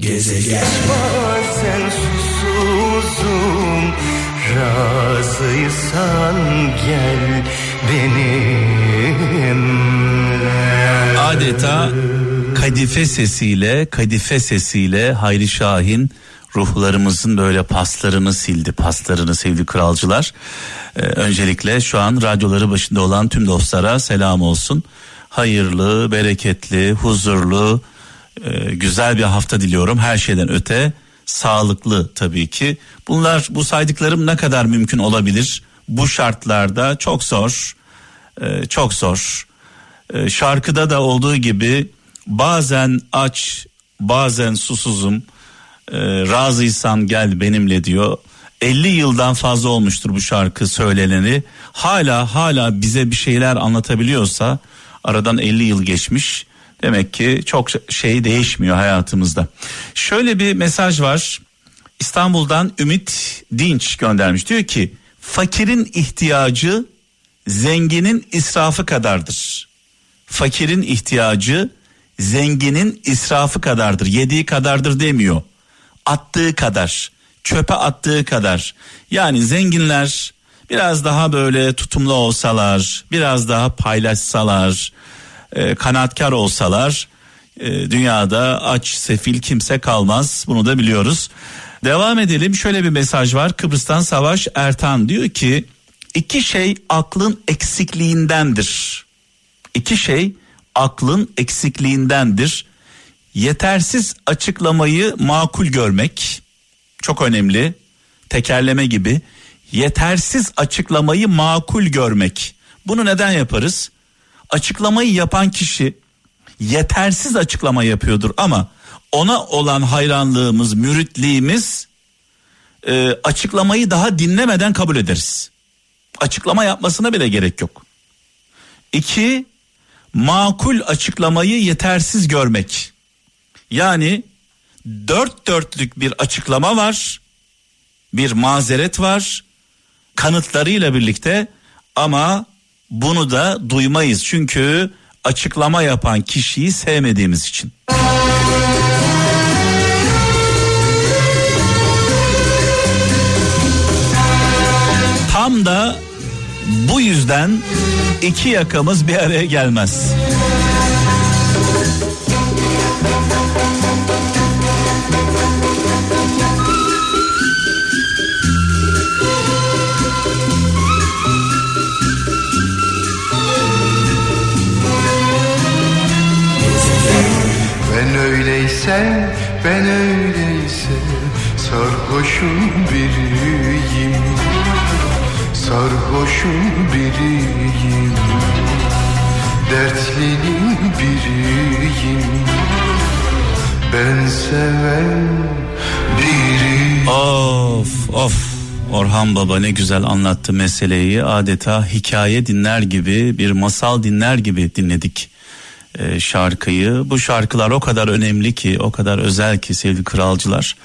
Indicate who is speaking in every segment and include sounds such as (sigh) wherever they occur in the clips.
Speaker 1: Gezegen Bazen susuzum Razıysan gel benimle
Speaker 2: Adeta kadife sesiyle kadife sesiyle Hayri Şahin ruhlarımızın böyle paslarını sildi paslarını sevdi kralcılar. Ee, öncelikle şu an radyoları başında olan tüm dostlara selam olsun. Hayırlı, bereketli, huzurlu, e, güzel bir hafta diliyorum. Her şeyden öte sağlıklı tabii ki. Bunlar bu saydıklarım ne kadar mümkün olabilir? Bu şartlarda çok zor. E, çok zor. E, şarkıda da olduğu gibi bazen aç, bazen susuzum. E, razıysan gel benimle diyor. 50 yıldan fazla olmuştur bu şarkı söyleneni. Hala hala bize bir şeyler anlatabiliyorsa aradan 50 yıl geçmiş. Demek ki çok şey değişmiyor hayatımızda. Şöyle bir mesaj var. İstanbul'dan Ümit Dinç göndermiş. Diyor ki fakirin ihtiyacı zenginin israfı kadardır. Fakirin ihtiyacı zenginin israfı kadardır. Yediği kadardır demiyor. Attığı kadar, çöpe attığı kadar. Yani zenginler biraz daha böyle tutumlu olsalar, biraz daha paylaşsalar, e, kanaatkar olsalar e, dünyada aç sefil kimse kalmaz bunu da biliyoruz. Devam edelim şöyle bir mesaj var Kıbrıs'tan Savaş Ertan diyor ki iki şey aklın eksikliğindendir. İki şey aklın eksikliğindendir. Yetersiz açıklamayı makul görmek çok önemli. Tekerleme gibi yetersiz açıklamayı makul görmek. Bunu neden yaparız? Açıklamayı yapan kişi yetersiz açıklama yapıyordur ama ona olan hayranlığımız, müritliğimiz e, açıklamayı daha dinlemeden kabul ederiz. Açıklama yapmasına bile gerek yok. İki, makul açıklamayı yetersiz görmek. Yani dört dörtlük bir açıklama var, bir mazeret var, kanıtlarıyla birlikte ama bunu da duymayız çünkü açıklama yapan kişiyi sevmediğimiz için. Tam da bu yüzden iki yakamız bir araya gelmez.
Speaker 1: Öyleyse ben öyleyse sarhoşum biriyim sarhoşum biriyim dertlinin biriyim ben seven biriyim
Speaker 2: Of of. Orhan Baba ne güzel anlattı meseleyi. Adeta hikaye dinler gibi bir masal dinler gibi dinledik e, şarkıyı. Bu şarkılar o kadar önemli ki, o kadar özel ki sevgili kralcılar.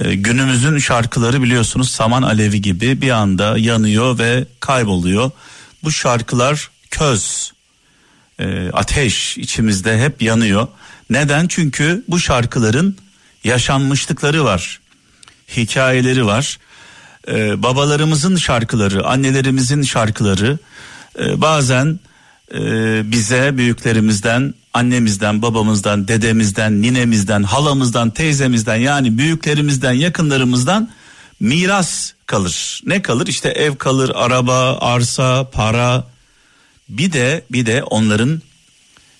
Speaker 2: E, günümüzün şarkıları biliyorsunuz saman alevi gibi bir anda yanıyor ve kayboluyor. Bu şarkılar köz, e, ateş içimizde hep yanıyor. Neden? Çünkü bu şarkıların yaşanmışlıkları var, hikayeleri var. Ee, babalarımızın şarkıları, annelerimizin şarkıları e, bazen e, bize büyüklerimizden, annemizden, babamızdan, dedemizden, ninemizden, halamızdan, teyzemizden yani büyüklerimizden, yakınlarımızdan miras kalır. Ne kalır? İşte ev kalır, araba, arsa, para. Bir de bir de onların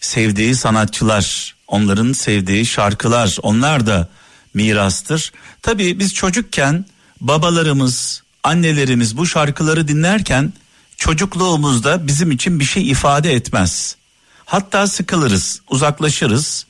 Speaker 2: sevdiği sanatçılar, onların sevdiği şarkılar, onlar da mirastır. Tabii biz çocukken babalarımız, annelerimiz bu şarkıları dinlerken çocukluğumuzda bizim için bir şey ifade etmez. Hatta sıkılırız, uzaklaşırız.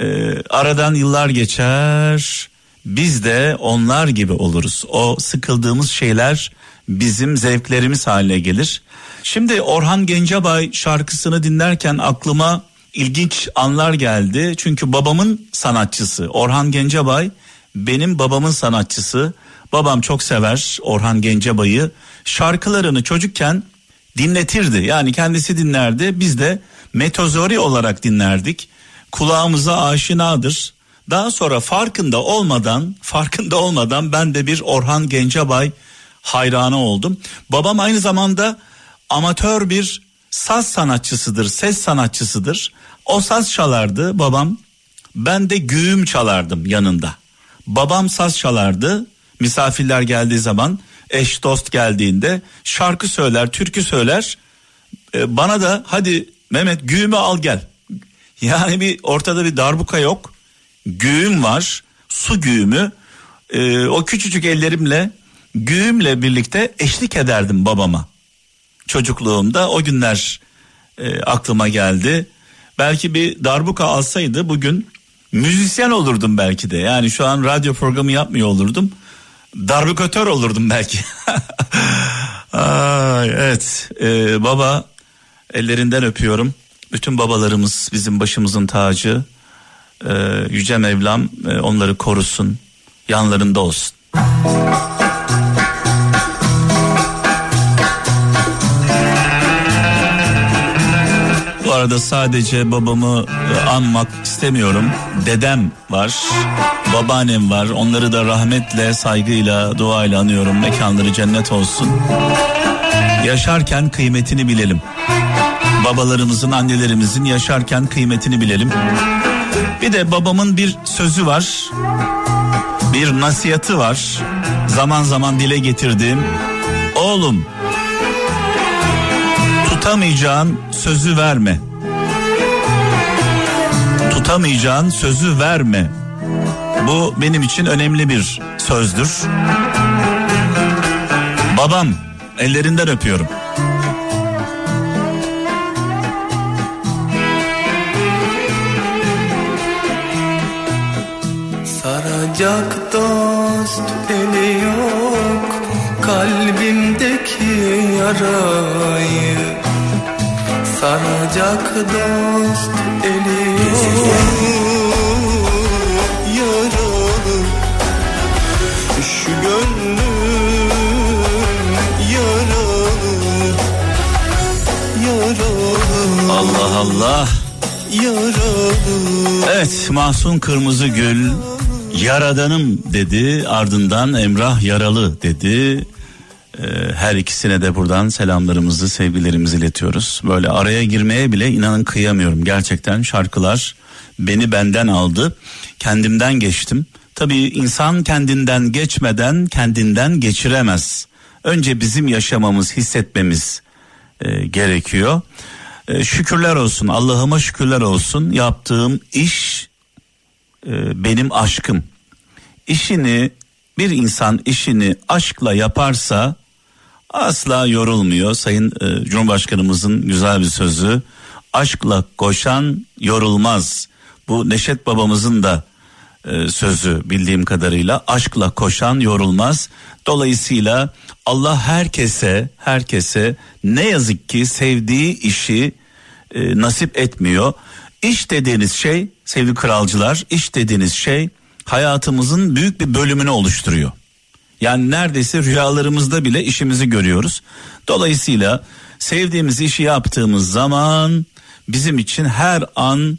Speaker 2: Ee, aradan yıllar geçer. Biz de onlar gibi oluruz. O sıkıldığımız şeyler bizim zevklerimiz haline gelir. Şimdi Orhan Gencebay şarkısını dinlerken aklıma ilginç anlar geldi. Çünkü babamın sanatçısı Orhan Gencebay benim babamın sanatçısı. Babam çok sever Orhan Gencebay'ı. Şarkılarını çocukken dinletirdi. Yani kendisi dinlerdi. Biz de metozori olarak dinlerdik. Kulağımıza aşinadır. Daha sonra farkında olmadan, (laughs) farkında olmadan ben de bir Orhan Gencebay hayranı oldum. Babam aynı zamanda amatör bir saz sanatçısıdır, ses sanatçısıdır. O saz çalardı babam. Ben de güğüm çalardım yanında. Babam saz çalardı. Misafirler geldiği zaman, eş dost geldiğinde şarkı söyler, türkü söyler. Ee, bana da hadi Mehmet güğümü al gel. Yani bir ortada bir darbuka yok. Güğüm var, su güğümü. Ee, o küçücük ellerimle güğümle birlikte eşlik ederdim babama. Çocukluğumda o günler e, aklıma geldi. Belki bir darbuka alsaydı bugün müzisyen olurdum belki de. Yani şu an radyo programı yapmıyor olurdum. Darbukatör olurdum belki. (laughs) Ay, evet ee, baba ellerinden öpüyorum. Bütün babalarımız bizim başımızın tacı. Ee, Yüce Mevlam e, onları korusun. Yanlarında olsun. Arada sadece babamı e, anmak istemiyorum. Dedem var, babaannem var. Onları da rahmetle, saygıyla, duayla anıyorum. Mekanları cennet olsun. Yaşarken kıymetini bilelim. Babalarımızın, annelerimizin yaşarken kıymetini bilelim. Bir de babamın bir sözü var. Bir nasihatı var. Zaman zaman dile getirdiğim. Oğlum tutamayacağın sözü verme. Tutamayacağın sözü verme. Bu benim için önemli bir sözdür. Babam ellerinden öpüyorum.
Speaker 3: Saracak dost eli yok kalbimdeki yarayı Saracak dost eli yaralı Şu gönlüm yaralı Yaralı
Speaker 2: Allah Allah.
Speaker 3: Yaralı
Speaker 2: Evet Mahsun Kırmızıgül Yaradanım dedi ardından Emrah Yaralı dedi. Ee, her ikisine de buradan selamlarımızı sevgilerimizi iletiyoruz. Böyle araya girmeye bile inanın kıyamıyorum gerçekten şarkılar beni benden aldı kendimden geçtim. Tabii insan kendinden geçmeden kendinden geçiremez. Önce bizim yaşamamız hissetmemiz e, gerekiyor. E, şükürler olsun Allah'ıma şükürler olsun yaptığım iş e, benim aşkım. İşini bir insan işini aşkla yaparsa asla yorulmuyor. Sayın e, Cumhurbaşkanımızın güzel bir sözü. Aşkla koşan yorulmaz. Bu Neşet babamızın da e, sözü bildiğim kadarıyla aşkla koşan yorulmaz. Dolayısıyla Allah herkese herkese ne yazık ki sevdiği işi e, nasip etmiyor. İş dediğiniz şey sevgili kralcılar iş dediğiniz şey hayatımızın büyük bir bölümünü oluşturuyor. Yani neredeyse rüyalarımızda bile işimizi görüyoruz. Dolayısıyla sevdiğimiz işi yaptığımız zaman bizim için her an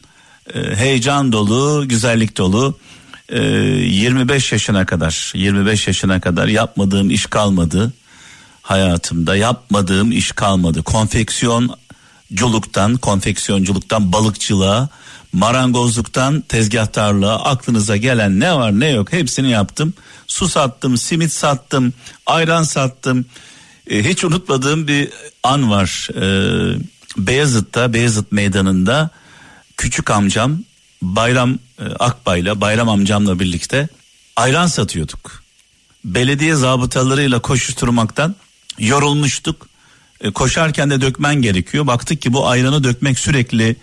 Speaker 2: e, heyecan dolu, güzellik dolu. E, 25 yaşına kadar, 25 yaşına kadar yapmadığım iş kalmadı hayatımda. Yapmadığım iş kalmadı. Konfeksiyonculuktan, konfeksiyonculuktan balıkçılığa, marangozluktan tezgahtarlığa aklınıza gelen ne var ne yok hepsini yaptım. Su sattım, simit sattım, ayran sattım. E, hiç unutmadığım bir an var. E, Beyazıt'ta, Beyazıt Meydanı'nda küçük amcam Bayram e, Akbay'la, Bayram amcamla birlikte ayran satıyorduk. Belediye zabıtalarıyla koşuşturmaktan yorulmuştuk. E, koşarken de dökmen gerekiyor. Baktık ki bu ayranı dökmek sürekli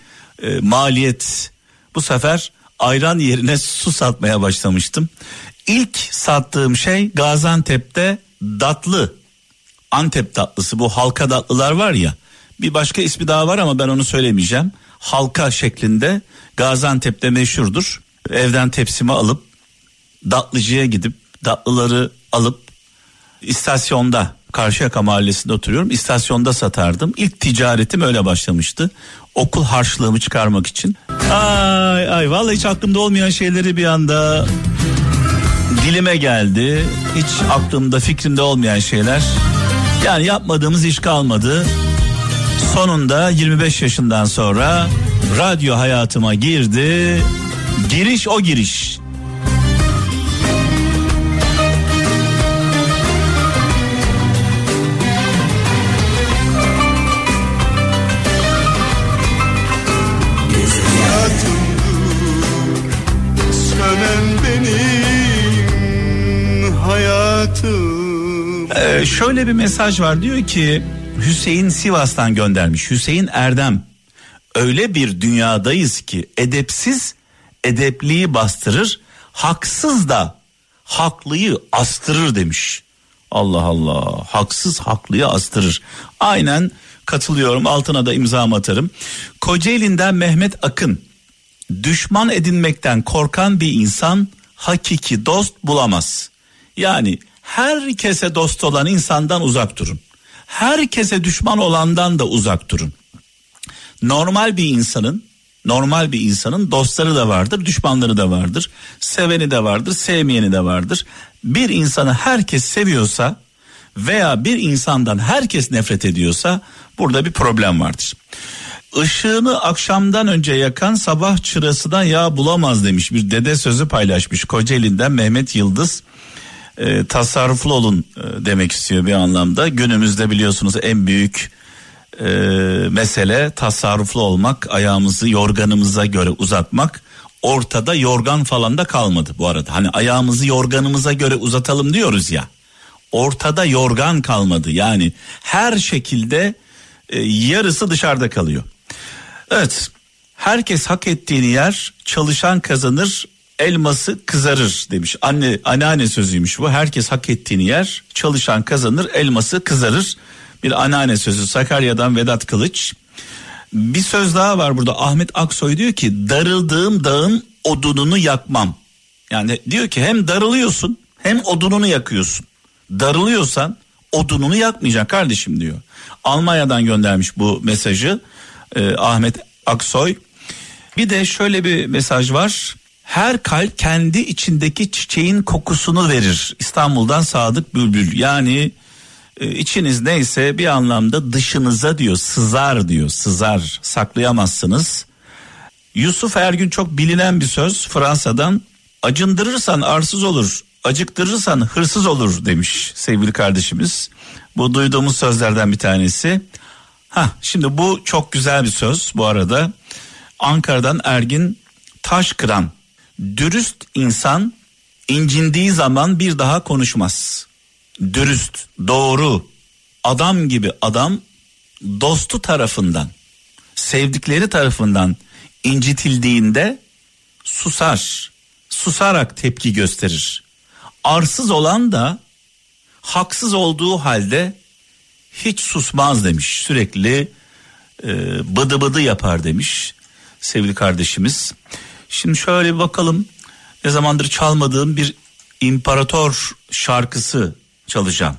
Speaker 2: e, maliyet. Bu sefer ayran yerine su satmaya başlamıştım. İlk sattığım şey Gaziantep'te datlı. Antep tatlısı bu halka tatlılar var ya. Bir başka ismi daha var ama ben onu söylemeyeceğim. Halka şeklinde Gaziantep'te meşhurdur. Evden tepsimi alıp datlıcıya gidip datlıları alıp istasyonda Karşıyaka mahallesinde oturuyorum. İstasyonda satardım. İlk ticaretim öyle başlamıştı. Okul harçlığımı çıkarmak için. Ay ay vallahi hiç aklımda olmayan şeyleri bir anda dilime geldi. Hiç aklımda fikrimde olmayan şeyler. Yani yapmadığımız iş kalmadı. Sonunda 25 yaşından sonra radyo hayatıma girdi. Giriş o giriş. Ee, şöyle bir mesaj var diyor ki Hüseyin Sivas'tan göndermiş. Hüseyin Erdem öyle bir dünyadayız ki edepsiz edepliği bastırır, haksız da haklıyı astırır demiş. Allah Allah haksız haklıyı astırır. Aynen katılıyorum altına da imzamı atarım. Kocaeli'nden Mehmet Akın düşman edinmekten korkan bir insan hakiki dost bulamaz. Yani herkese dost olan insandan uzak durun. Herkese düşman olandan da uzak durun. Normal bir insanın normal bir insanın dostları da vardır, düşmanları da vardır. Seveni de vardır, sevmeyeni de vardır. Bir insanı herkes seviyorsa veya bir insandan herkes nefret ediyorsa burada bir problem vardır. Işığını akşamdan önce yakan sabah çırasından yağ bulamaz demiş bir dede sözü paylaşmış Kocaeli'nden Mehmet Yıldız. E, tasarruflu olun e, demek istiyor bir anlamda. Günümüzde biliyorsunuz en büyük e, mesele tasarruflu olmak, ayağımızı yorganımıza göre uzatmak. Ortada yorgan falan da kalmadı bu arada. Hani ayağımızı yorganımıza göre uzatalım diyoruz ya. Ortada yorgan kalmadı. Yani her şekilde e, yarısı dışarıda kalıyor. Evet. Herkes hak ettiğini yer, çalışan kazanır, elması kızarır demiş. Anne anneanne sözüymüş bu. Herkes hak ettiğini yer, çalışan kazanır, elması kızarır. Bir anneanne sözü Sakarya'dan Vedat Kılıç. Bir söz daha var burada. Ahmet Aksoy diyor ki darıldığım dağın odununu yakmam. Yani diyor ki hem darılıyorsun hem odununu yakıyorsun. Darılıyorsan odununu yakmayacaksın kardeşim diyor. Almanya'dan göndermiş bu mesajı e, Ahmet Aksoy. Bir de şöyle bir mesaj var. Her kalp kendi içindeki çiçeğin kokusunu verir. İstanbul'dan Sadık Bülbül. Yani e, içiniz neyse bir anlamda dışınıza diyor sızar diyor sızar saklayamazsınız. Yusuf Ergün çok bilinen bir söz Fransa'dan acındırırsan arsız olur acıktırırsan hırsız olur demiş sevgili kardeşimiz. Bu duyduğumuz sözlerden bir tanesi. Ha şimdi bu çok güzel bir söz bu arada. Ankara'dan Ergin Taşkıran. Dürüst insan incindiği zaman bir daha konuşmaz. Dürüst, doğru, adam gibi adam dostu tarafından, sevdikleri tarafından incitildiğinde susar. Susarak tepki gösterir. Arsız olan da haksız olduğu halde hiç susmaz demiş. Sürekli e, bıdı bıdı yapar demiş sevgili kardeşimiz. Şimdi şöyle bir bakalım ne zamandır çalmadığım bir imparator şarkısı çalacağım.